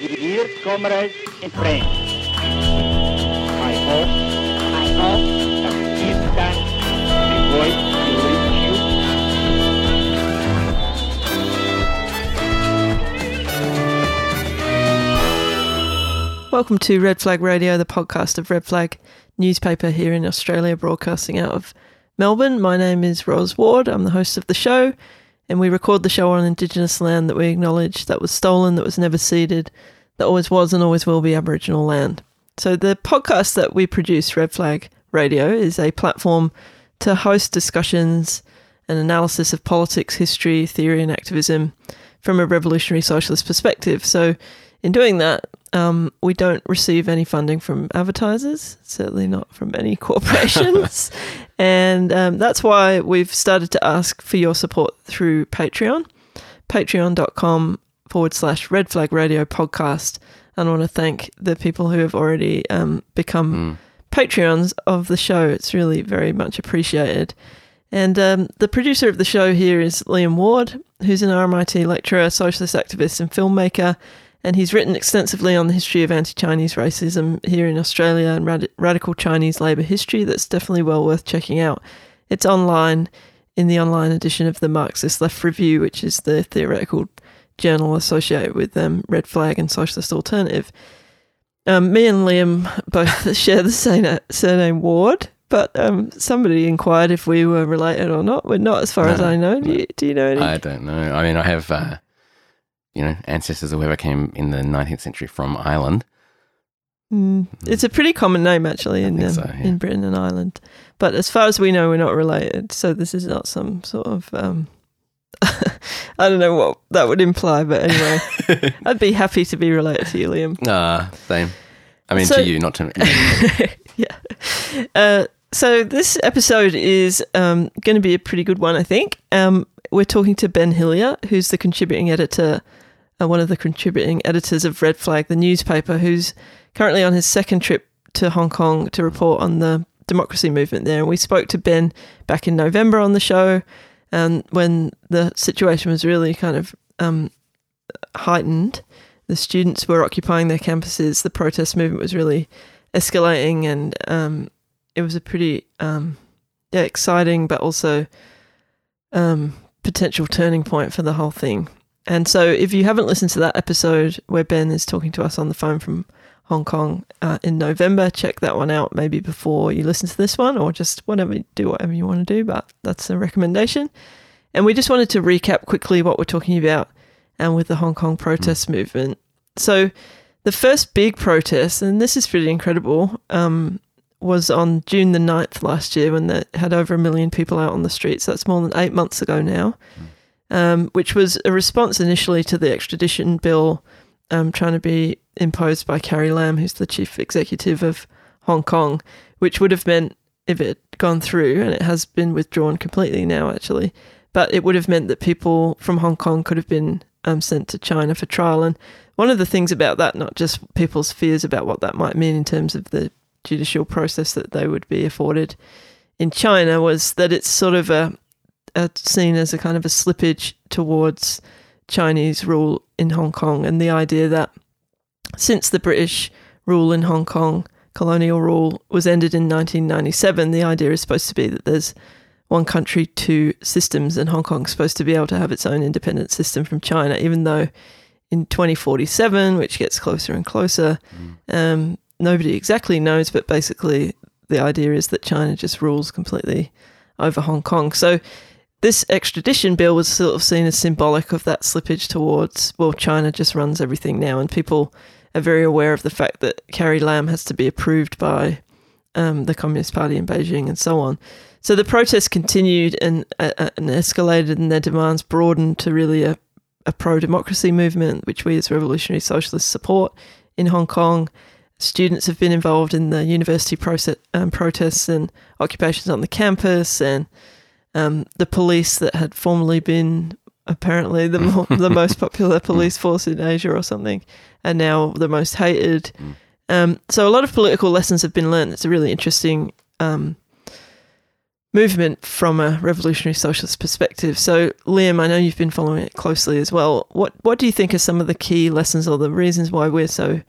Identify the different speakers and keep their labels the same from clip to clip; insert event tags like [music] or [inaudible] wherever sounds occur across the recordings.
Speaker 1: Dear comrades and friends, I hope, I hope that this voice reach you.
Speaker 2: Welcome to Red Flag Radio, the podcast of Red Flag newspaper here in Australia, broadcasting out of Melbourne. My name is Ros Ward. I'm the host of the show, and we record the show on Indigenous land that we acknowledge that was stolen, that was never ceded, that always was and always will be Aboriginal land. So, the podcast that we produce, Red Flag Radio, is a platform to host discussions and analysis of politics, history, theory, and activism from a revolutionary socialist perspective. So, in doing that, um, we don't receive any funding from advertisers, certainly not from any [laughs] corporations. [laughs] and um, that's why we've started to ask for your support through Patreon, patreon.com forward slash red flag radio podcast. And I want to thank the people who have already um, become Patreons of the show. It's really very much appreciated. And um, the producer of the show here is Liam Ward, who's an RMIT lecturer, socialist activist, and filmmaker. And he's written extensively on the history of anti Chinese racism here in Australia and rad- radical Chinese labour history. That's definitely well worth checking out. It's online in the online edition of the Marxist Left Review, which is the theoretical journal associated with um, Red Flag and Socialist Alternative. Um, me and Liam both [laughs] share the same surname Ward, but um, somebody inquired if we were related or not. We're not, as far as I know. Do you, do you know any?
Speaker 3: I don't know. I mean, I have, uh, you know, ancestors or whoever came in the 19th century from Ireland.
Speaker 2: Mm, it's a pretty common name actually in um,
Speaker 3: so, yeah.
Speaker 2: in Britain and Ireland, but as far as we know, we're not related. So this is not some sort of um, [laughs] I don't know what that would imply, but anyway, [laughs] I'd be happy to be related to you, Liam.
Speaker 3: Ah, same. I mean,
Speaker 2: So-
Speaker 3: to you, not to me. [laughs]
Speaker 2: yeah. Uh, so this episode is um, going to be a pretty good one, I think. Um, we're talking to Ben Hillier, who's the contributing editor, uh, one of the contributing editors of Red Flag, the newspaper, who's currently on his second trip to Hong Kong to report on the democracy movement there. And we spoke to Ben back in November on the show, and when the situation was really kind of um, heightened, the students were occupying their campuses. The protest movement was really escalating, and um, it was a pretty um, yeah, exciting, but also um, potential turning point for the whole thing. And so, if you haven't listened to that episode where Ben is talking to us on the phone from Hong Kong uh, in November, check that one out maybe before you listen to this one, or just whatever, do whatever you want to do. But that's a recommendation. And we just wanted to recap quickly what we're talking about and with the Hong Kong protest movement. So, the first big protest, and this is pretty incredible, um, was on June the 9th last year when they had over a million people out on the streets. That's more than eight months ago now, um, which was a response initially to the extradition bill um, trying to be imposed by Carrie Lam, who's the chief executive of Hong Kong, which would have meant, if it gone through, and it has been withdrawn completely now actually, but it would have meant that people from Hong Kong could have been um, sent to China for trial. And one of the things about that, not just people's fears about what that might mean in terms of the judicial process that they would be afforded in China, was that it's sort of a, a seen as a kind of a slippage towards Chinese rule in Hong Kong, and the idea that since the British rule in Hong Kong, colonial rule was ended in 1997, the idea is supposed to be that there's one country, two systems, and Hong Kong's supposed to be able to have its own independent system from China, even though in 2047, which gets closer and closer, um, nobody exactly knows, but basically the idea is that China just rules completely over Hong Kong. So this extradition bill was sort of seen as symbolic of that slippage towards, well, China just runs everything now, and people are very aware of the fact that Carrie Lam has to be approved by um, the Communist Party in Beijing and so on. So the protests continued and, uh, uh, and escalated, and their demands broadened to really a, a pro democracy movement, which we as revolutionary socialists support in Hong Kong. Students have been involved in the university um, protests and occupations on the campus, and um, the police that had formerly been apparently the mo- [laughs] the most popular police force in Asia or something, are now the most hated. Um, so a lot of political lessons have been learned. It's a really interesting um, movement from a revolutionary socialist perspective. So, Liam, I know you've been following it closely as well. What what do you think are some of the key lessons or the reasons why we're so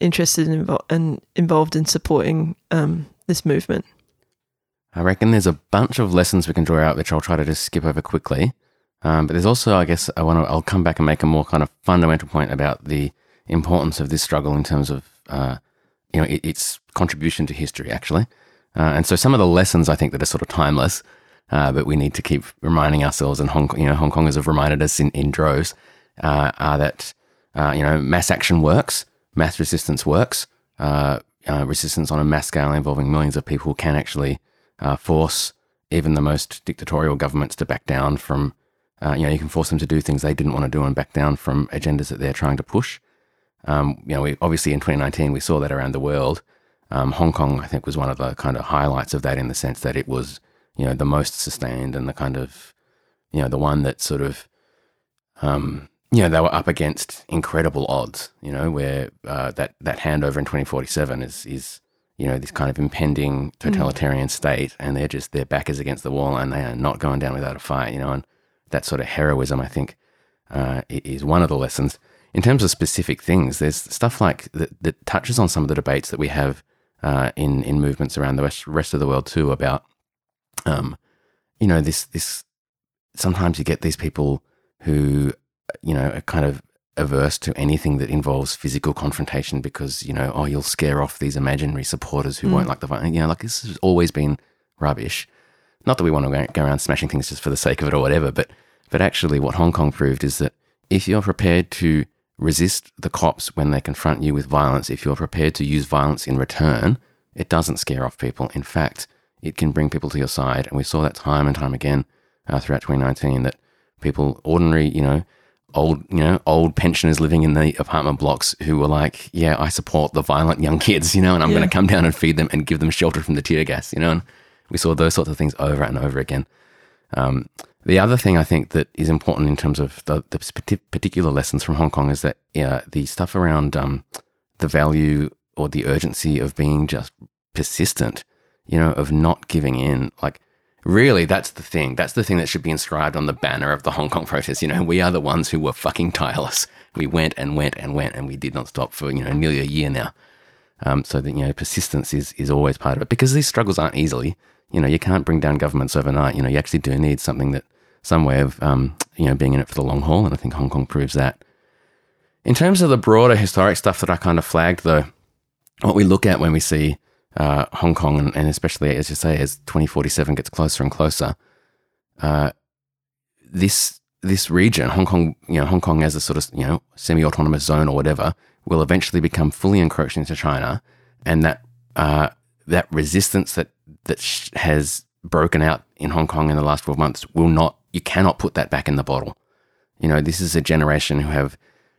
Speaker 2: interested in invo- and involved in supporting um, this movement?
Speaker 3: I reckon there's a bunch of lessons we can draw out, which I'll try to just skip over quickly. Um, but there's also, I guess, I want to. I'll come back and make a more kind of fundamental point about the importance of this struggle in terms of, uh, you know, it, its contribution to history, actually. Uh, and so some of the lessons I think that are sort of timeless, uh, but we need to keep reminding ourselves, and Hong, you know, Hong Kongers have reminded us in, in droves, uh, are that, uh, you know, mass action works, mass resistance works, uh, resistance on a mass scale involving millions of people can actually force even the most dictatorial governments to back down from, you know, you can force them to do things they didn't want to do and back down from agendas that they're trying to push. Um, you know, we, obviously in 2019 we saw that around the world. Um, Hong Kong, I think, was one of the kind of highlights of that in the sense that it was, you know, the most sustained and the kind of, you know, the one that sort of, um, you know, they were up against incredible odds, you know, where uh, that that handover in 2047 is is you know this kind of impending totalitarian mm. state, and they're just their back is against the wall, and they are not going down without a fight, you know, and that sort of heroism, I think, uh, is one of the lessons. In terms of specific things, there's stuff like that, that touches on some of the debates that we have uh, in in movements around the rest, rest of the world too about um, you know this this sometimes you get these people who you know are kind of averse to anything that involves physical confrontation because you know oh you'll scare off these imaginary supporters who mm. won't like the fight you know like this has always been rubbish not that we want to go around smashing things just for the sake of it or whatever but but actually what Hong Kong proved is that if you're prepared to resist the cops when they confront you with violence, if you're prepared to use violence in return, it doesn't scare off people. In fact, it can bring people to your side. And we saw that time and time again uh, throughout 2019 that people, ordinary, you know, old, you know, old pensioners living in the apartment blocks who were like, yeah, I support the violent young kids, you know, and I'm yeah. going to come down and feed them and give them shelter from the tear gas, you know, and we saw those sorts of things over and over again. Um, the other thing I think that is important in terms of the, the particular lessons from Hong Kong is that yeah, the stuff around um, the value or the urgency of being just persistent, you know, of not giving in. Like, really, that's the thing. That's the thing that should be inscribed on the banner of the Hong Kong protest. You know, we are the ones who were fucking tireless. We went and went and went, and we did not stop for you know nearly a year now. Um, so that you know, persistence is is always part of it because these struggles aren't easily. You know, you can't bring down governments overnight. You know, you actually do need something that some way of um, you know being in it for the long haul, and I think Hong Kong proves that. In terms of the broader historic stuff that I kind of flagged, though, what we look at when we see uh, Hong Kong, and, and, especially as you say, as 2047 gets closer and closer, uh, this this region, Hong Kong, you know, Hong Kong as a sort of you know semi-autonomous zone or whatever, will eventually become fully encroached into China, and that uh, that resistance that that has broken out in Hong Kong in the last 12 months will not you cannot put that back in the bottle. You know, this is a generation who have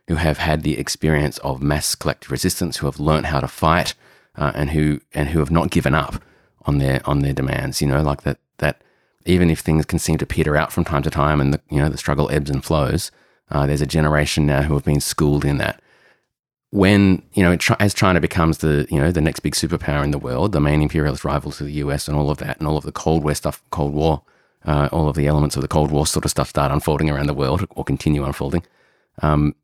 Speaker 3: who have had the experience of mass collective resistance, who have learned how to fight, uh, and who and who have not given up on their on their demands. You know, like that that even if things can seem to peter out from time to time, and the you know the struggle ebbs and flows, uh, there's a generation now who have been schooled in that. When you know, as China becomes the you know the next big superpower in the world, the main imperialist rival to the US, and all of that, and all of the Cold War stuff, Cold War uh, all of the elements of the Cold War sort of stuff start unfolding around the world or continue unfolding. Um,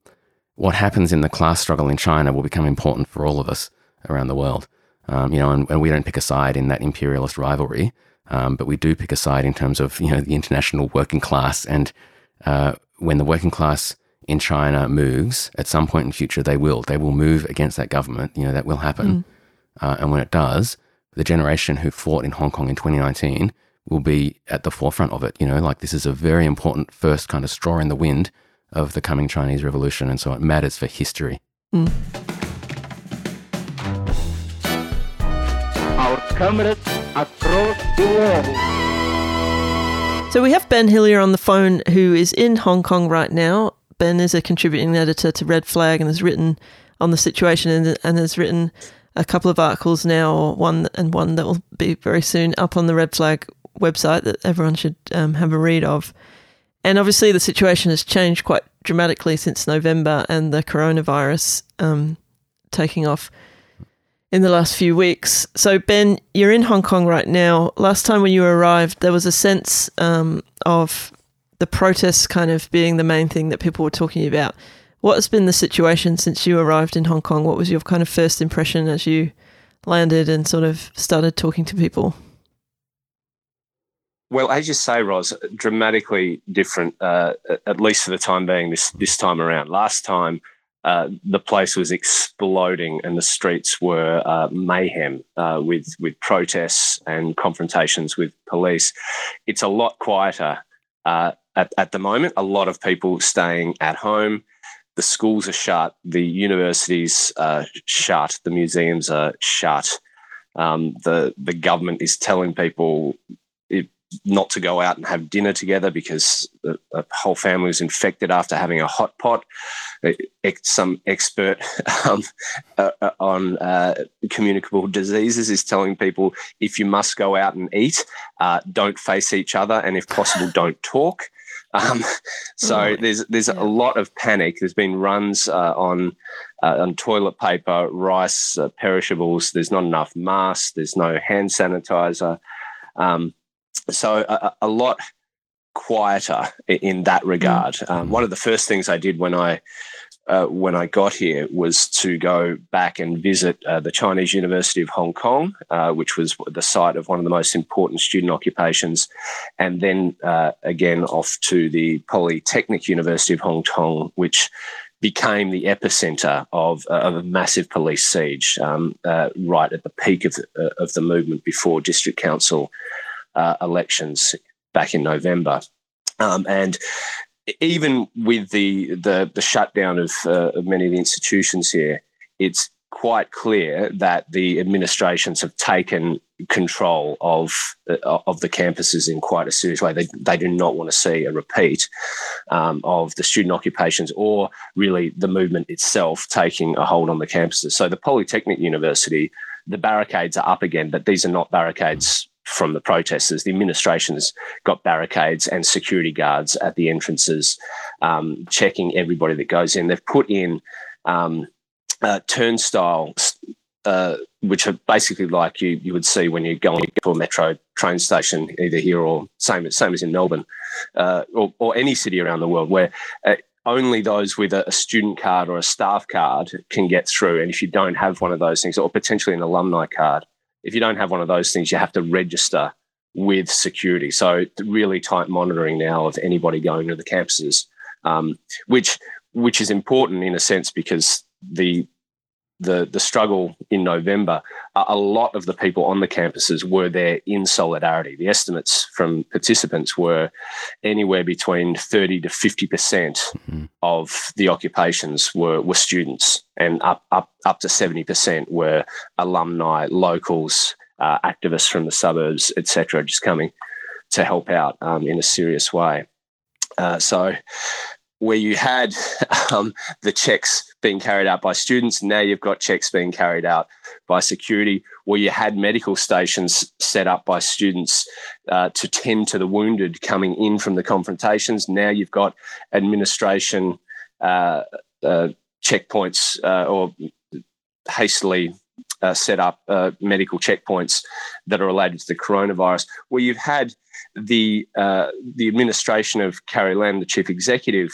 Speaker 3: what happens in the class struggle in China will become important for all of us around the world. Um, you know, and, and, we don't pick a side in that imperialist rivalry, um, but we do pick a side in terms of you know the international working class. And uh, when the working class in China moves at some point in the future, they will they will move against that government. You know that will happen, mm. uh, and when it does, the generation who fought in Hong Kong in 2019 will be at the forefront of it. You know, like this is a very important first kind of straw in the wind of the coming Chinese Revolution, and so it matters for history. Mm.
Speaker 1: Comrades across the world.
Speaker 2: So we have Ben Hillier on the phone, who is in Hong Kong right now. Ben is a contributing editor to Red Flag and has written on the situation and, and has written a couple of articles now, one and one that will be very soon up on the Red Flag website that everyone should um, have a read of. And obviously, the situation has changed quite dramatically since November and the coronavirus um, taking off. In the last few weeks. So, Ben, you're in Hong Kong right now. Last time when you arrived, there was a sense um, of the protests kind of being the main thing that people were talking about. What has been the situation since you arrived in Hong Kong? What was your kind of first impression as you landed and sort of started talking to people?
Speaker 4: Well, as you say, Ros, dramatically different, uh, at least for the time being. This this time around, last time uh, the place was exploding and the streets were uh, mayhem uh, with with protests and confrontations with police. It's a lot quieter uh, at at the moment. A lot of people staying at home. The schools are shut. The universities are shut. The museums are shut. Um, the the government is telling people not to go out and have dinner together because the, the whole family was infected after having a hot pot. Uh, some expert [laughs] um, uh, uh, on uh, communicable diseases is telling people if you must go out and eat, uh, don't face each other, and if possible, [laughs] don't talk. Um, so there's there's a lot of panic. There's been runs uh, on on toilet paper, rice, perishables. There's not enough masks. There's no hand sanitizer. Um, so a, a lot quieter in that regard. Mm. Um, one of the first things I did when I uh, when I got here was to go back and visit uh, the Chinese University of Hong Kong, uh, which was the site of one of the most important student occupations, and then uh, again off to the Polytechnic University of Hong Kong, which became the epicenter of, uh, of a massive police siege um, uh, right at the peak of the, of the movement before district council uh, elections back in November. Um, and even with the the, the shutdown of, uh, of many of the institutions here, it's quite clear that the administrations have taken control of uh, of the campuses in quite a serious way. They they do not want to see a repeat um, of the student occupations or really the movement itself taking a hold on the campuses. So the Polytechnic University, the barricades are up again, but these are not barricades from the protesters. The administration's got barricades and security guards at the entrances, um, checking everybody that goes in. They've put in um, uh, turnstiles, uh, which are basically like you you would see when you're going to a metro train station, either here or same same as in Melbourne, uh, or, or any city around the world, where uh, only those with a, student card or a staff card can get through. And if you don't have one of those things, or potentially an alumni card, if you don't have one of those things, you have to register with security. So really tight monitoring now of anybody going to the campuses, um, which which is important in a sense because the the the struggle in November, a lot of the people on the campuses were there in solidarity. The estimates from participants were anywhere between thirty to fifty percent mm-hmm. of the occupations were were students, and up up up to seventy percent were alumni, locals, uh, activists from the suburbs, etc., just coming to help out um, in a serious way. Uh, so where you had [laughs] um, the checks being carried out by students, now you've got checks being carried out by security, where you had medical stations set up by students uh, to tend to the wounded coming in from the confrontations. Now you've got administration uh, uh, checkpoints uh, or hastily uh, set up uh, medical checkpoints that are related to the coronavirus, where you've had the uh, the administration of Carrie Lam, the chief executive,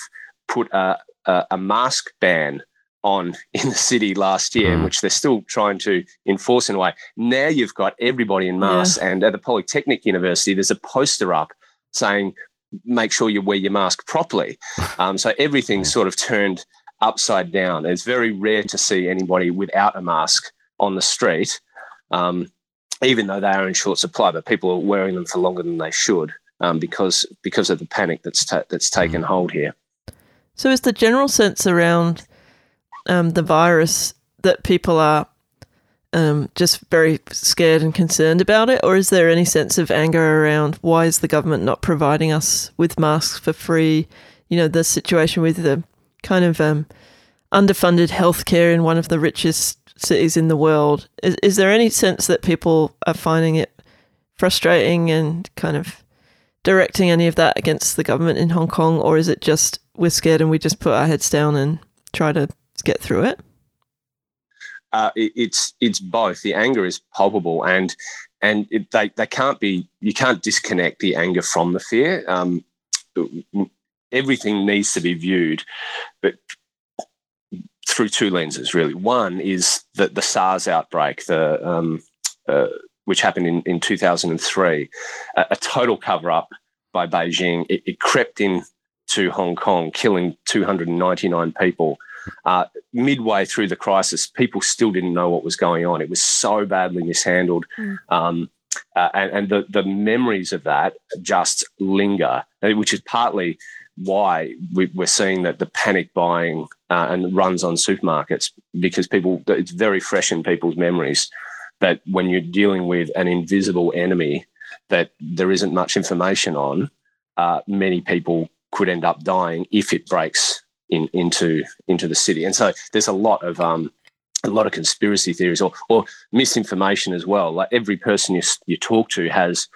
Speaker 4: put a, a, a mask ban on [laughs] in the city last year, mm. which they're still trying to enforce in a way. Now you've got everybody in masks, yeah. and at the Polytechnic University, there's a poster up saying, "Make sure you wear your mask properly." [laughs] Um, so everything's sort of turned upside down. It's very rare to see anybody without a mask on the street. Um, even though they are in short supply, but people are wearing them for longer than they should um, because because of the panic that's ta- that's taken mm. hold here.
Speaker 2: So, is the general sense around um, the virus that people are um, just very scared and concerned about it, or is there any sense of anger around why is the government not providing us with masks for free? You know, the situation with the kind of um, underfunded healthcare in one of the richest cities in the world. Is, is there any sense that people are finding it frustrating and kind of directing any of that against the government in Hong Kong, or is it just we're scared and we just put our heads down and try to get through it?
Speaker 4: uh, it, it's it's both. The anger is palpable, and and it, they they can't be. You can't disconnect the anger from the fear. Um, everything needs to be viewed, but through two lenses really. One is the the SARS outbreak, the um, uh, which happened in, in 2003, a, a total cover up by Beijing. It, it, crept in to Hong Kong, killing 299 people. Uh, midway through the crisis, people still didn't know what was going on. It was so badly mishandled. Mm. Um, uh, and, and the, the memories of that just linger, which is partly why we, are seeing that the panic buying uh, and runs on supermarkets because people it's very fresh in people's memories that when you're dealing with an invisible enemy that there isn't much information on, uh, many people could end up dying if it breaks in, into into the city. And so there's a lot of um, a lot of conspiracy theories or, or misinformation as well. Like every person you, you talk to has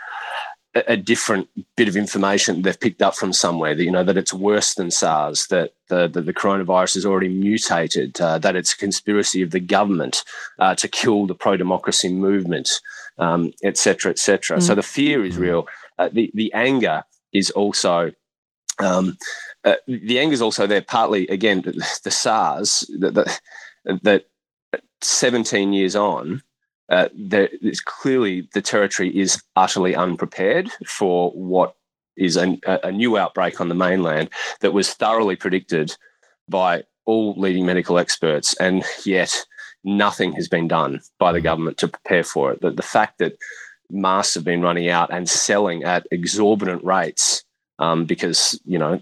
Speaker 4: a, different bit of information they've picked up from somewhere that you know that it's worse than SARS, that the the, the coronavirus is already mutated, uh, that it's a conspiracy of the government uh, to kill the pro democracy movement, etc., um, etc. Et mm. So the fear is real. Uh, the the anger is also. Um, uh, the anger is also there partly again the, SARS that that 17 years on uh, there is clearly the territory is utterly unprepared for what is a, a, new outbreak on the mainland that was thoroughly predicted by all leading medical experts, and yet nothing has been done by the government to prepare for it. The, the fact that masks have been running out and selling at exorbitant rates um, because you know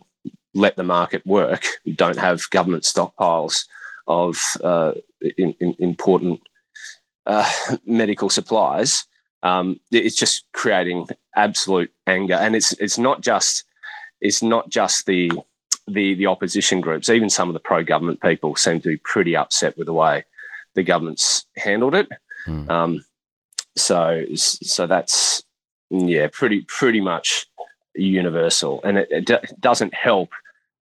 Speaker 4: let the market work, We don't have government stockpiles of uh, in, in, important uh, medical supplies, um, it's just creating absolute anger. And it's it's not just it's not just the the the opposition groups. Even some of the pro government people seem to be pretty upset with the way the government's handled it. Mm. Um, so so that's yeah, pretty pretty much universal, and it, it d- doesn't help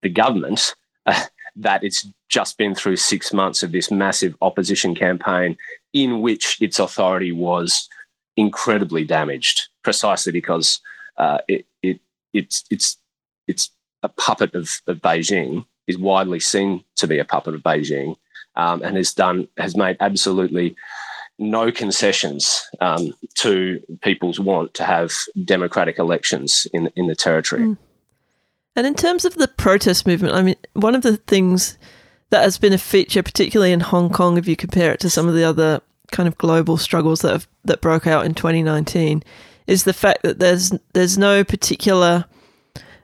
Speaker 4: the government. Uh, that it's just been through six months of this massive opposition campaign in which its authority was incredibly damaged, precisely because uh, it, it, it's, it's, it's a puppet of, of Beijing, is widely seen to be a puppet of Beijing, um, and has done has made absolutely no concessions um, to people's want to have democratic elections in in the territory. Mm.
Speaker 2: And in terms of the protest movement, I mean, one of the things that has been a feature, particularly in Hong Kong, if you compare it to some of the other kind of global struggles that have, that broke out in 2019, is the fact that there's there's no particular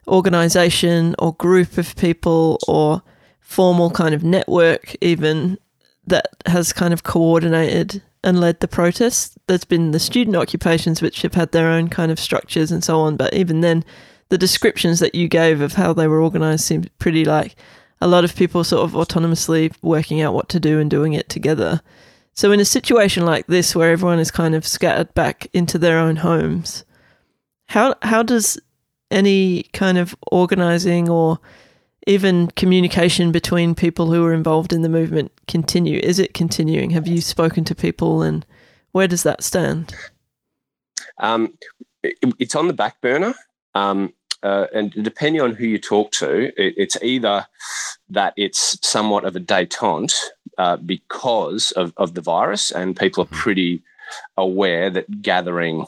Speaker 2: organization or group of people or formal kind of network even that has kind of coordinated and led the protests. There's been the student occupations, which have had their own kind of structures and so on, but even then, the descriptions that you gave of how they were organized seemed pretty like a lot of people sort of autonomously working out what to do and doing it together. So, in a situation like this, where everyone is kind of scattered back into their own homes, how how does any kind of organizing or even communication between people who are involved in the movement continue? Is it continuing? Have you spoken to people, and where does that stand?
Speaker 4: Um, it, it's on the back burner. Um, uh, and depending on who you talk to, it, it's either that it's somewhat of a detente uh, because of, of the virus, and people are mm-hmm. pretty aware that gathering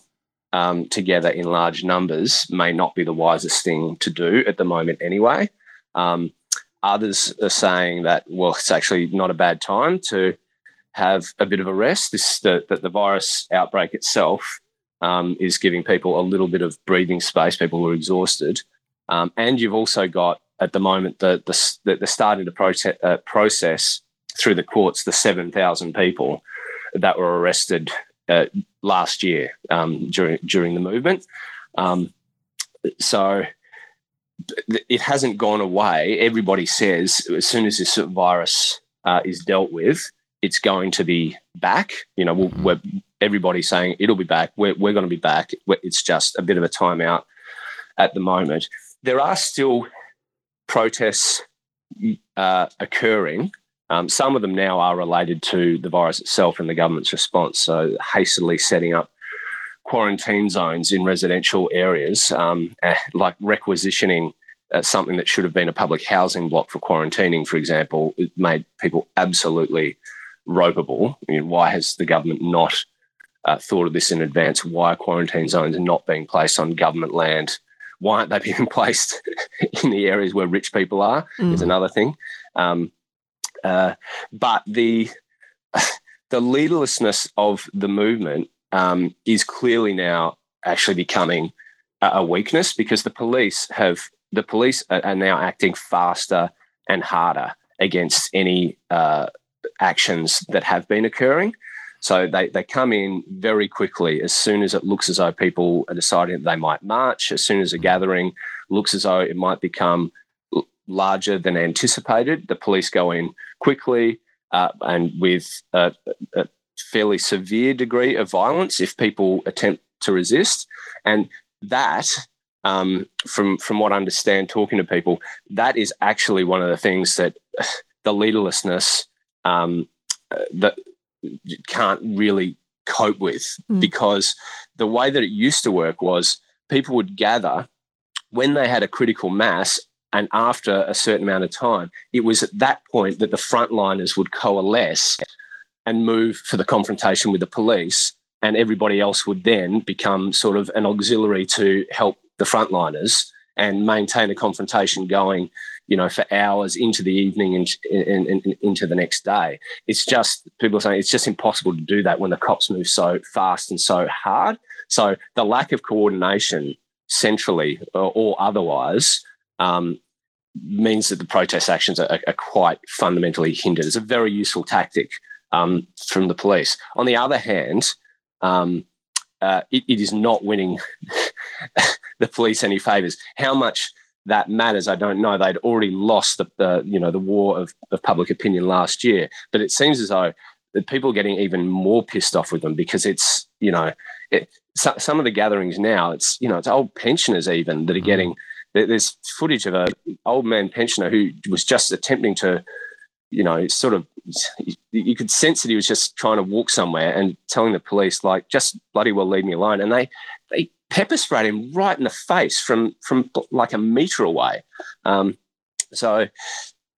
Speaker 4: um, together in large numbers may not be the wisest thing to do at the moment, anyway. Um, others are saying that well, it's actually not a bad time to have a bit of a rest. This that the, the virus outbreak itself um, is giving people a little bit of breathing space. People are exhausted, um, and you've also got at the moment the the, the starting to proce- uh, process through the courts the seven thousand people that were arrested uh, last year um, during during the movement. Um, so it hasn't gone away. Everybody says as soon as this virus uh, is dealt with, it's going to be back. You know, mm-hmm. we're everybody's saying it'll be back. We're, we're going to be back. It's just a bit of a timeout at the moment. There are still protests uh, occurring Um, some of them now are related to the virus itself and the government's response. So, hastily setting up quarantine zones in residential areas, um, eh, like requisitioning uh, something that should have been a public housing block for quarantining, for example, it made people absolutely ropeable. I mean, why has the government not uh, thought of this in advance? Why are quarantine zones not being placed on government land? Why aren't they being [laughs] placed in the areas where rich people are? Mm. Is another thing. Um, uh, but the [laughs] the leaderlessness of the movement um, is clearly now actually becoming a, a, weakness because the police have the police are, are now acting faster and harder against any uh, actions that have been occurring. So they, they come in very quickly as soon as it looks as though people are deciding that they might march, as soon as a gathering looks as though it might become larger than anticipated. The police go in quickly uh, and with a, a, fairly severe degree of violence if people attempt to resist. And that, um, from from what I understand, talking to people, that is actually one of the things that [sighs] the leaderlessness um, uh, that can't really cope with mm. because the way that it used to work was people would gather when they had a critical mass and after a certain amount of time, it was at that point that the frontliners would coalesce and move for the confrontation with the police. And everybody else would then become sort of an auxiliary to help the frontliners and maintain a confrontation going, you know, for hours into the evening and, and, and, into the next day. It's just people are saying it's just impossible to do that when the cops move so fast and so hard. So the lack of coordination centrally or, or otherwise um, means that the protest actions are, are, quite fundamentally hindered. It's a very useful tactic um, from the police. On the other hand, um, uh, it, it is not winning [laughs] the police any favors. How much that matters, I don't know. They'd already lost the, the you know the war of, of public opinion last year, but it seems as though that people are getting even more pissed off with them because it's you know it, so, some of the gatherings now it's you know it's old pensioners even that are mm-hmm. getting there's footage of a old man pensioner who was just attempting to, you know, sort of, you could sense that he was just trying to walk somewhere and telling the police, like, just bloody well leave me alone. And they pepper sprayed him right in the face from from like a meter away. Um, so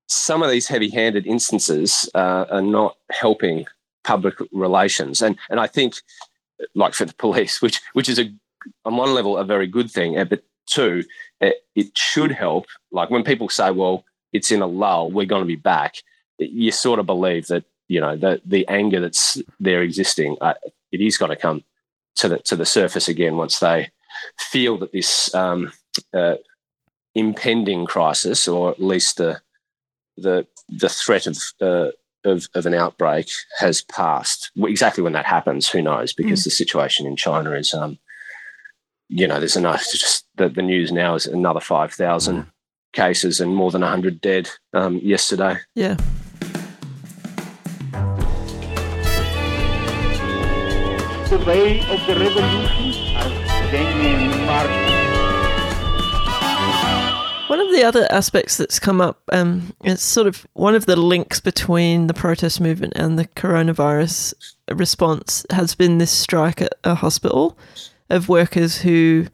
Speaker 4: some of these heavy-handed instances uh, are not helping public relations, and and I think, like for the police, [laughs] which which is a on one level a very good thing, but two, it, it should help. Like when people say, well, it's in a lull, we're going to be back, you sort of believe that, you know, the, the anger that's there existing, uh, it is going to come to the, to the surface again once they feel that this um, uh, impending crisis, or at least the, the, the threat of, uh, of, of, an outbreak has passed. Exactly when that happens, who knows? Because mm. the situation in China is um, you know, there's enough. Just the, the news now is another five thousand mm. cases and more than hundred dead um, yesterday.
Speaker 2: Yeah.
Speaker 1: The way of the revolution.
Speaker 2: One of the other aspects that's come up, um, it's sort of one of the links between the protest movement and the coronavirus response has been this strike at a hospital of workers who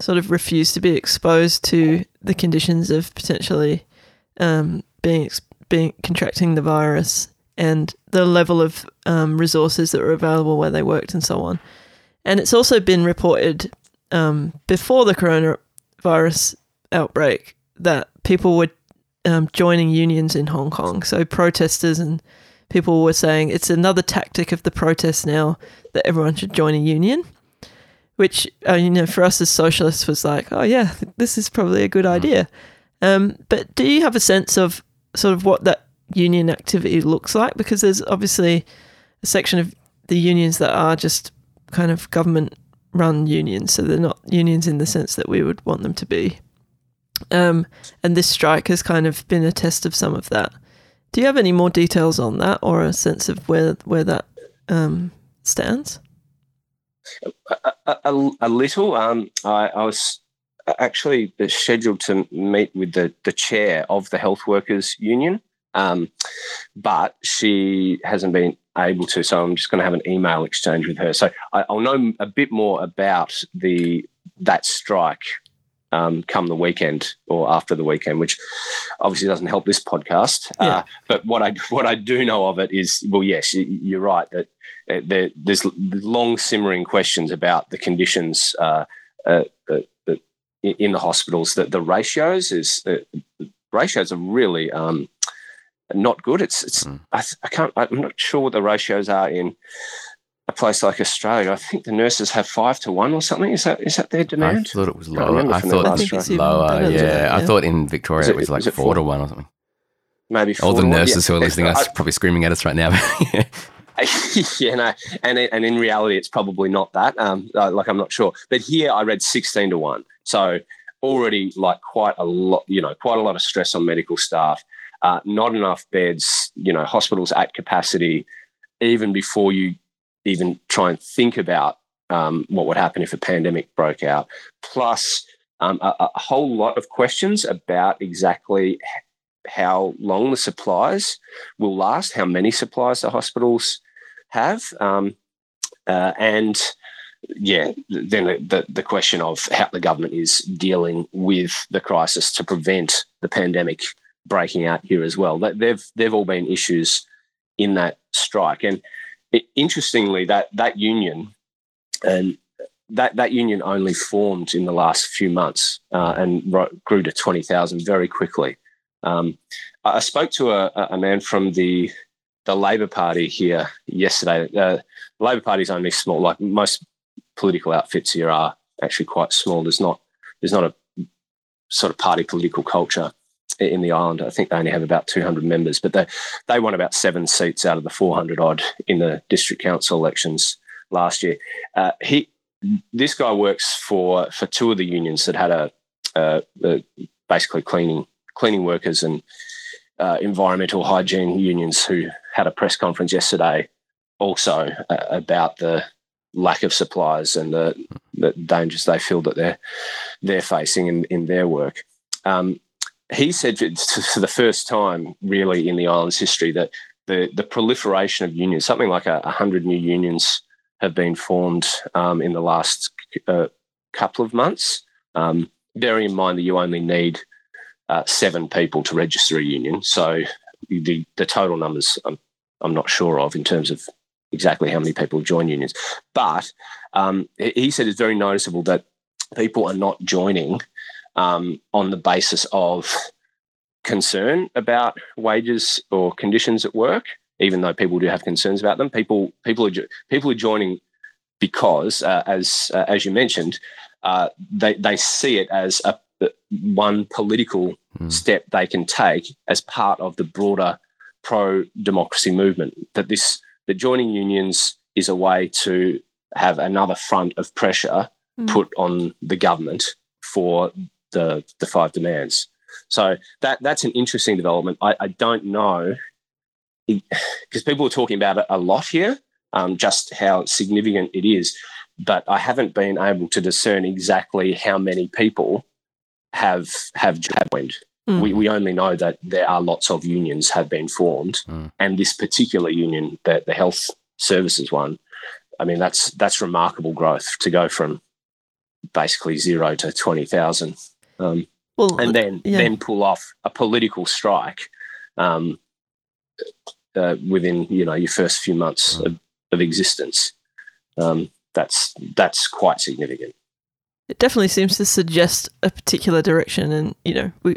Speaker 2: sort of refuse to be exposed to the conditions of potentially um, being being contracting the virus and the level of um, resources that were available where they worked and so on. And it's also been reported um, before the coronavirus outbreak that people were um, joining unions in Hong Kong. So protesters and people were saying it's another tactic of the protest now that everyone should join a union which uh, you know for us as socialists was like, oh yeah, this is probably a good mm. idea. Um, but do you have a sense of sort of what that union activity looks like? Because there's obviously a section of the unions that are just kind of government run unions, so they're not unions in the sense that we would want them to be. Um, and this strike has kind of been a test of some of that. Do you have any more details on that, or a sense of where where that um, stands?
Speaker 4: A, a, a little. Um, I, I, was actually scheduled to meet with the, the chair of the Health Workers Union Um, but she hasn't been able to, so I'm just going to have an email exchange with her. So I, will know a bit more about the that strike um, come the weekend or after the weekend, which obviously doesn't help this podcast. Yeah. Uh, but what I what I do know of it is, well, yes, you're right that uh, there, there's long simmering questions about the conditions uh, uh, uh in the hospitals. That the ratios is ratios are really um, not good. It's it's mm. I, I, can't I'm not sure what the ratios are in a place like Australia. I think the nurses have five to one or something. Is that is that their demand?
Speaker 3: I thought it was lower. I, I thought it was lower. Yeah. yeah. I thought in Victoria it, it, was like four, four, to one or something.
Speaker 4: Maybe
Speaker 3: all the nurses yeah. who are listening are probably screaming at us right now. [laughs] [laughs]
Speaker 4: yeah, no, and and in reality, it's probably not that. Um, uh, like I'm not sure, but here I read sixteen to one, so already like quite a lot, you know, quite a lot of stress on medical staff uh, not enough beds, you know, hospitals at capacity, even before you even try and think about um, what would happen if a pandemic broke out. Plus, um, a, a, whole lot of questions about exactly how long the supplies will last, how many supplies the hospitals have, um, uh, and yeah, then the, the question of how the government is dealing with the crisis to prevent the pandemic breaking out here as well. They've they've all been issues in that strike, and it, interestingly, that that union and that that union only formed in the last few months uh, and grew to twenty thousand very quickly. Um, I spoke to a, a, man from the the Labour Party here yesterday. Uh, the Labour Party is only small, like most political outfits here are actually quite small. There's not there's not a sort of party political culture in the island. I think they only have about 200 members, but they they won about seven seats out of the 400 odd in the district council elections last year. Uh, he this guy works for for two of the unions that had a, a, a basically cleaning cleaning workers and uh, environmental hygiene unions who had a press conference yesterday also uh, about the lack of supplies and the, the dangers they feel that they're they're facing in, in their work. Um, he said for the first time, really, in the island's history, that the, the proliferation of unions, something like a, hundred new unions have been formed um, in the last uh, couple of months. Um, bearing in mind that you only need uh, seven people to register a union, so the the total numbers I'm, I'm not sure of in terms of exactly how many people join unions. But um, he said it's very noticeable that people are not joining um, on the basis of concern about wages or conditions at work, even though people do have concerns about them. People people are people are joining because, uh, as uh, as you mentioned, uh, they they see it as a one political mm. step they can take as part of the broader pro democracy movement. That this that joining unions is a way to have another front of pressure mm. put on the government for the the five demands. So that that's an interesting development. I, I don't know because [sighs] people are talking about it a lot here, um, just how significant it is. But I haven't been able to discern exactly how many people have have joined. Mm. We, we only know that there are lots of unions have been formed, mm. and this particular union, the, the health services one, I mean that's that's remarkable growth to go from basically zero to twenty thousand. Um, well, and then yeah. then pull off a political strike um, uh, within you know your first few months of, of existence. Um, that's that's quite significant.
Speaker 2: It definitely seems to suggest a particular direction, and you know we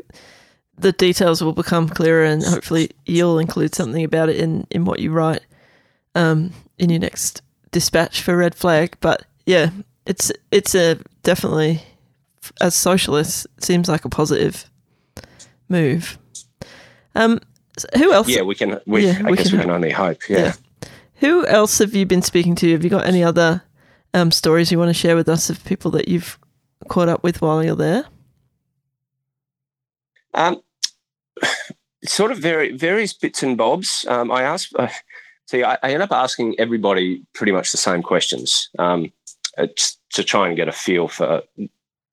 Speaker 2: the details will become clearer, and hopefully you'll include something about it in in what you write um, in your next dispatch for Red Flag. But yeah, it's it's a definitely as socialists seems like a positive move. Um, who else?
Speaker 4: Yeah, we can. We, yeah, I we guess can we can only hope. Yeah. yeah.
Speaker 2: Who else have you been speaking to? Have you got any other um, stories you want to share with us of people that you've caught up with while you're there?
Speaker 4: Um, sort of very various bits and bobs. Um, I asked. Uh, see, I, I end up asking everybody pretty much the same questions um, to try and get a feel for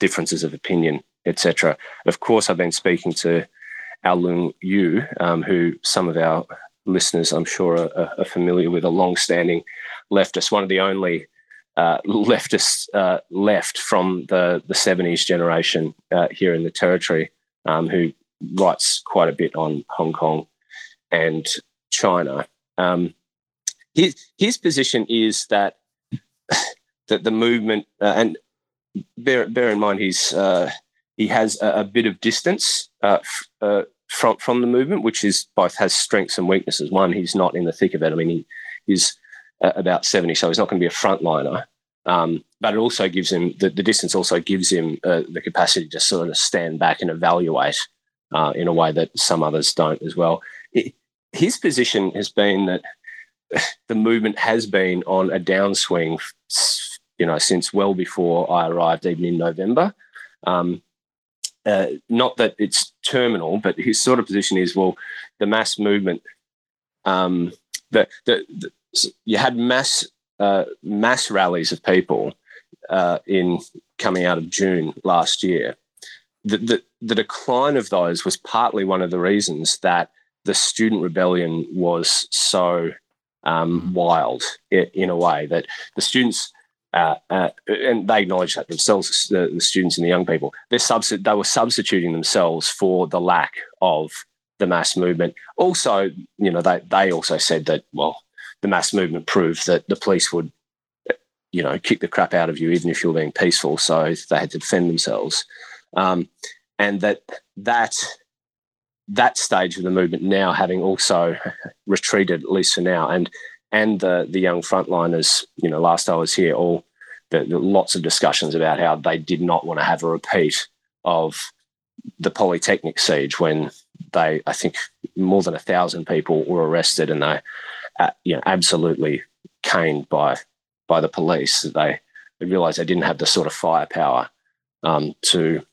Speaker 4: differences of opinion, etc. Of course, I've been speaking to Au Loong Yu, um, who some of our listeners, I'm sure, are, are familiar with, a long-standing leftist, one of the only uh, [laughs] leftists uh, left from the, the 70s generation uh, here in the territory, um, who writes quite a bit on Hong Kong and China. Um, his, his position is that [laughs] that the movement, uh, and bear, bear in mind, he's, uh, he has a, a, bit of distance uh, f- from, from the movement, which is both has strengths and weaknesses. One, he's not in the thick of it. I mean, he, he's about 70, so he's not going to be a frontliner. Um, but it also gives him the, the distance also gives him uh, the capacity to sort of stand back and evaluate uh, in a way that some others don't as well. It, his position has been that [sighs] the movement has been on a downswing, you know, since well before I arrived, even in November. Um, uh, not that it's terminal, but his sort of position is well, the mass movement, um, the, the, the you had mass uh, mass rallies of people uh, in coming out of June last year. The, the, the decline of those was partly one of the reasons that the student rebellion was so um, mm-hmm. wild in a way that the students uh, uh, and they acknowledge that themselves, the, the, students and the young people, they substi- they were substituting themselves for the lack of the mass movement. Also, you know, they, they also said that, well, the mass movement proved that the police would, you know, kick the crap out of you even if you were being peaceful. So they had to defend themselves. Um, and that that that stage of the movement now having also [laughs] retreated at least for now and and the the young frontliners you know last I was here all the, the, lots of discussions about how they did not want to have a repeat of the polytechnic siege when they I think more than a thousand people were arrested and they uh, you know absolutely caned by by the police they they realized they didn't have the sort of firepower um, to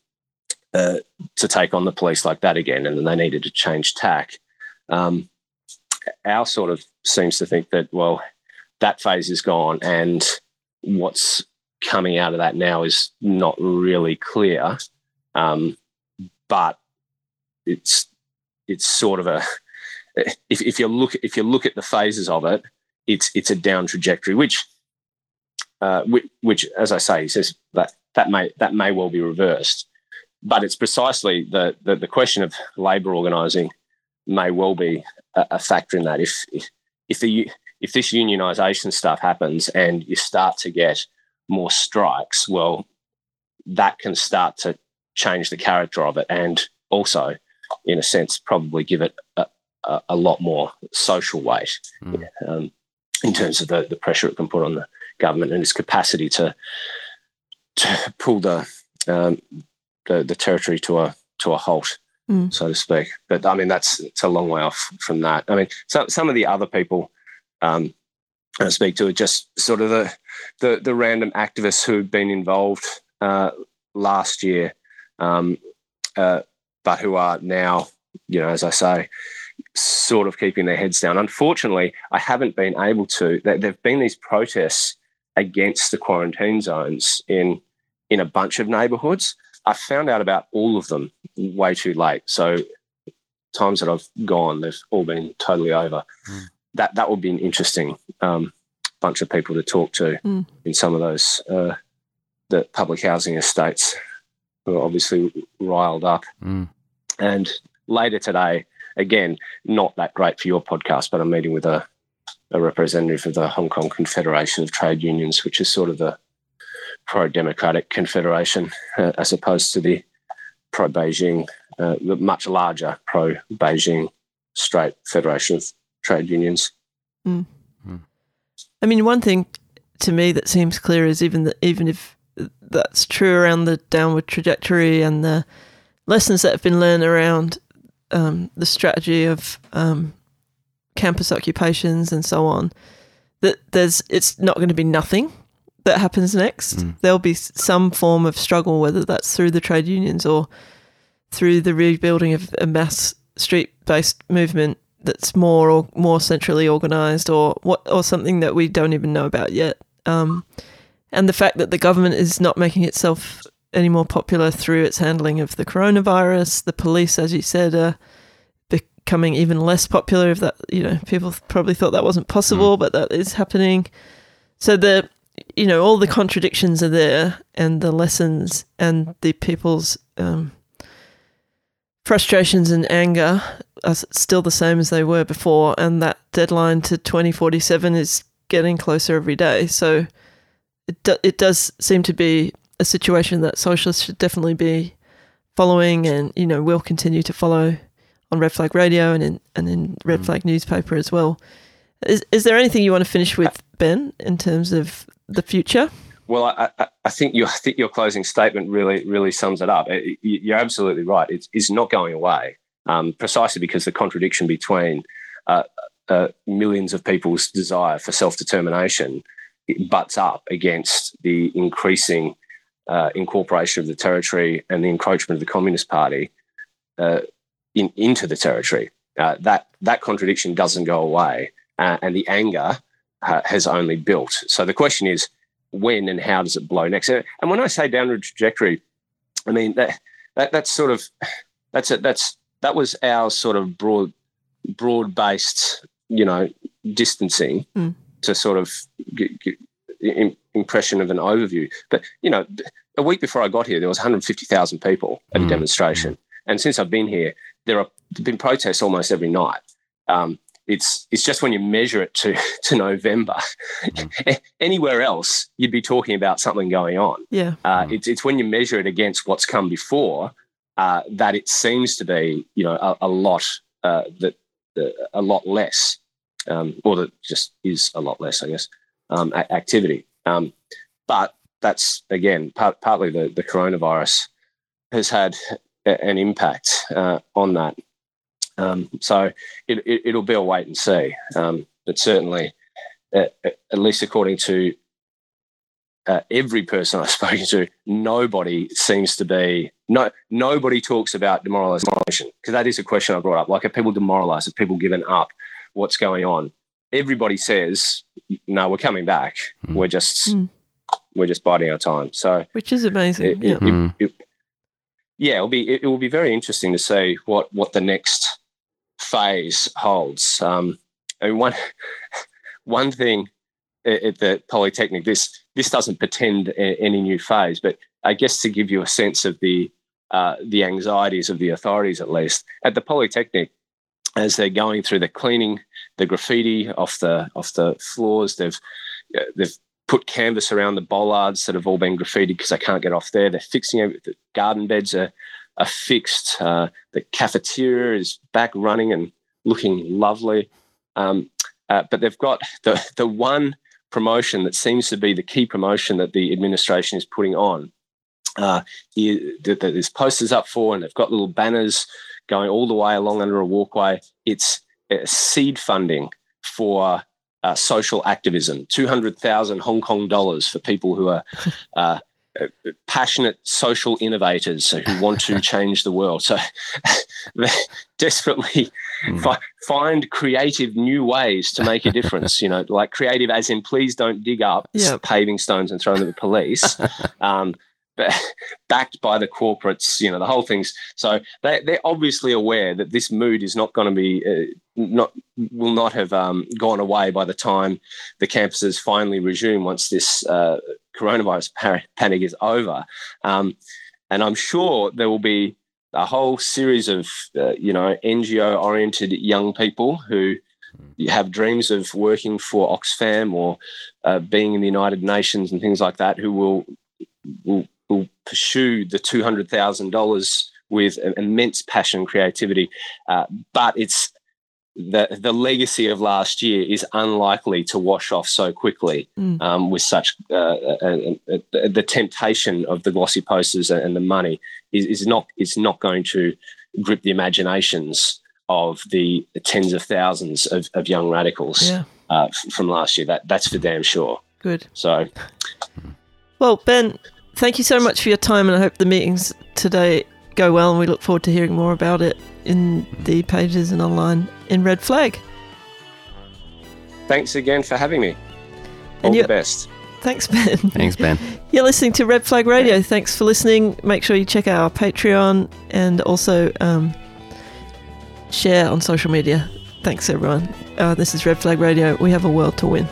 Speaker 4: uh, to take on the police like that again, and they needed to change tack. Um, Au sort of seems to think that well, that phase is gone, and what's coming out of that now is not really clear. Um, but it's it's sort of a [laughs] if, if you look if you look at the phases of it, it's it's a down trajectory, which uh, which, which, as I say, he says that that may that may well be reversed but it's precisely the, the, the question of labour organising may well be a, a, factor in that. If, if, if, the, if this unionisation stuff happens and you start to get more strikes, well, that can start to change the character of it and also, in a sense, probably give it a, a, a lot more social weight mm. um, in terms of the, the pressure it can put on the government and its capacity to to pull the um, the, the territory to a to a halt, mm. so to speak. But I mean, that's it's a long way off from that. I mean, so, some of the other people um, I speak to are just sort of the the, the random activists who've been involved uh, last year, um, uh, but who are now, you know, as I say, sort of keeping their heads down. Unfortunately, I haven't been able to. There have been these protests against the quarantine zones in in a bunch of neighbourhoods. I found out about all of them way too late. So times that I've gone, they've all been totally over. Mm. That that would be an interesting um, bunch of people to talk to mm. in some of those uh, the public housing estates who are obviously riled up. Mm. And later today, again, not that great for your podcast, but I'm meeting with a, a representative of the Hong Kong Confederation of Trade Unions, which is sort of the pro democratic confederation uh, as opposed to the pro Beijing, uh, the much larger pro Beijing straight federation of trade unions. Mm.
Speaker 2: Mm. I mean, one thing to me that seems clear is even that even if that's true around the downward trajectory and the lessons that have been learned around um, the strategy of um, campus occupations and so on, that there's it's not going to be nothing that happens next. Mm. There'll be some form of struggle, whether that's through the trade unions or through the rebuilding of a mass street-based movement that's more or more centrally organized, or what, or something that we don't even know about yet. Um, and the fact that the government is not making itself any more popular through its handling of the coronavirus, the police, as you said, are becoming even less popular. If that, you know, people probably thought that wasn't possible, but that is happening. So the, you know, all the contradictions are there, and the lessons and the people's um, frustrations and anger are still the same as they were before, and that deadline to 2047 is getting closer every day. So it do, it does seem to be a situation that socialists should definitely be following, and you know will continue to follow on Red Flag Radio and in and in Red
Speaker 3: Mm.
Speaker 2: Flag newspaper as well. Is is there anything you want to finish with, Ben, in terms of the future?
Speaker 4: Well, I, I, think your I think your closing statement really really sums it up. It- you- You're absolutely right. It's, it's not going away, um, precisely because the contradiction between uh, uh, millions of people's desire for self determination butts up against the increasing uh, incorporation of the territory and the encroachment of the Communist Party uh, in, into the territory. Uh, that that contradiction doesn't go away, uh, and the anger uh, has only built. So the question is when and how does it blow next? And when I say downward trajectory, I mean that, that that's sort of that's it. That's that was our sort of broad broad based you know distancing
Speaker 2: Mm.
Speaker 4: to sort of get, get im- impression of an overview. But you know, a week before I got here, there was 150,000 people at a
Speaker 3: Mm.
Speaker 4: demonstration, and since I've been here, there have been protests almost every night. Um, it's it's just when you measure it to [laughs] to November, [laughs] anywhere else you'd be talking about something going on.
Speaker 2: Yeah,
Speaker 4: Uh,
Speaker 3: Mm.
Speaker 4: It's it's when you measure it against what's come before uh, that it seems to be you know a, a lot uh, that uh, a lot less, um, or that just is a lot less, I guess, um, a- activity. Um, but that's again part, partly the the coronavirus has had a- an impact uh, on that. Um, so it, it, it'll be a wait and see. Um, but certainly, uh, at least according to uh, every person I've [laughs] spoken to, nobody seems to be no nobody talks about demoralization because that is a question I brought up. Like, are people demoralized? Have people given up? What's going on? Everybody says, "No, we're coming back.
Speaker 3: Mm.
Speaker 4: We're just
Speaker 2: Mm.
Speaker 4: we're just biding our time." So
Speaker 2: which is amazing.
Speaker 4: it,
Speaker 2: yeah.
Speaker 4: it,
Speaker 3: Mm.
Speaker 4: it, it- yeah, it'll be it, it will be very interesting to see what what the next phase holds. Um, I mean, one [laughs] one thing at, the Polytechnic, this this doesn't pretend any new phase, but I guess to give you a sense of the uh, the anxieties of the authorities, at least at the Polytechnic, as they're going through the cleaning the graffiti off the off the floors, they've uh, they've put canvas around the bollards that have all been graffitied because they can't get off there. They're fixing it. The garden beds are, are fixed. Uh, the cafeteria is back running and looking lovely. Um, uh, but they've got the, the one promotion that seems to be the key promotion that the administration is putting on. Uh, there's posters up for, and they've got little banners going all the way along under a walkway. It's uh, seed funding for uh, social activism, 200,000 Hong Kong dollars for people who are [laughs] uh, passionate social innovators who want to [laughs] change the world. So they [laughs] desperately
Speaker 3: Mm.
Speaker 4: fi- find creative new ways to make a difference, you know, like creative as in please don't dig up
Speaker 2: Yeah.
Speaker 4: paving stones and throw them at the police. [laughs] um, [laughs] backed by the corporates, you know, the whole thing's so they, they're obviously aware that this mood is not going to be uh, not will not have um, gone away by the time the campuses finally resume once this uh, coronavirus panic is over. Um, and I'm sure there will be a whole series of uh, you know NGO oriented young people who have dreams of working for Oxfam or uh, being in the United Nations and things like that who will will, will pursue the two hundred thousand dollars with an immense passion and creativity, uh, but it's the the legacy of last year is unlikely to wash off so quickly
Speaker 2: Mm.
Speaker 4: um, with such uh, uh, uh, uh, the temptation of the glossy posters and the money is, is not is not going to grip the imaginations of the tens of thousands of, of young radicals
Speaker 2: Yeah,
Speaker 4: uh, from last year. That that's for damn sure.
Speaker 2: good.
Speaker 4: So
Speaker 2: Well, Ben, thank you so much for your time, and I hope the meetings today go well. And we look forward to hearing more about it in the pages and online in Red Flag.
Speaker 4: thanks again for having me. All
Speaker 2: And you-
Speaker 4: the best.
Speaker 2: Thanks, Ben.
Speaker 3: Thanks, Ben. [laughs]
Speaker 2: You're listening to Red Flag Radio. Thanks for listening. Make sure you check out our Patreon and also um, share on social media. Thanks, everyone. Uh, this is Red Flag Radio. We have a world to win.